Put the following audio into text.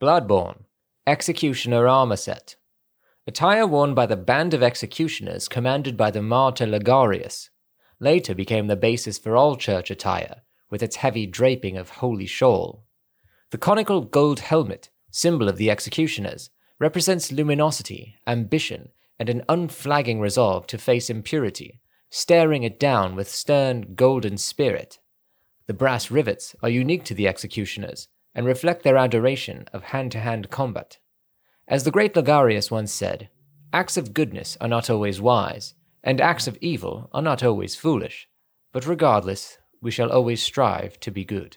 Bloodborne Executioner Armor Set. Attire worn by the band of executioners commanded by the martyr Logarius. Later became the basis for all church attire, with its heavy draping of holy shawl. The conical gold helmet, symbol of the executioners, represents luminosity, ambition, and an unflagging resolve to face impurity, staring it down with stern, golden spirit. The brass rivets are unique to the executioners and reflect their adoration of hand to hand combat. As the great Logarius once said, acts of goodness are not always wise, and acts of evil are not always foolish, but regardless, we shall always strive to be good.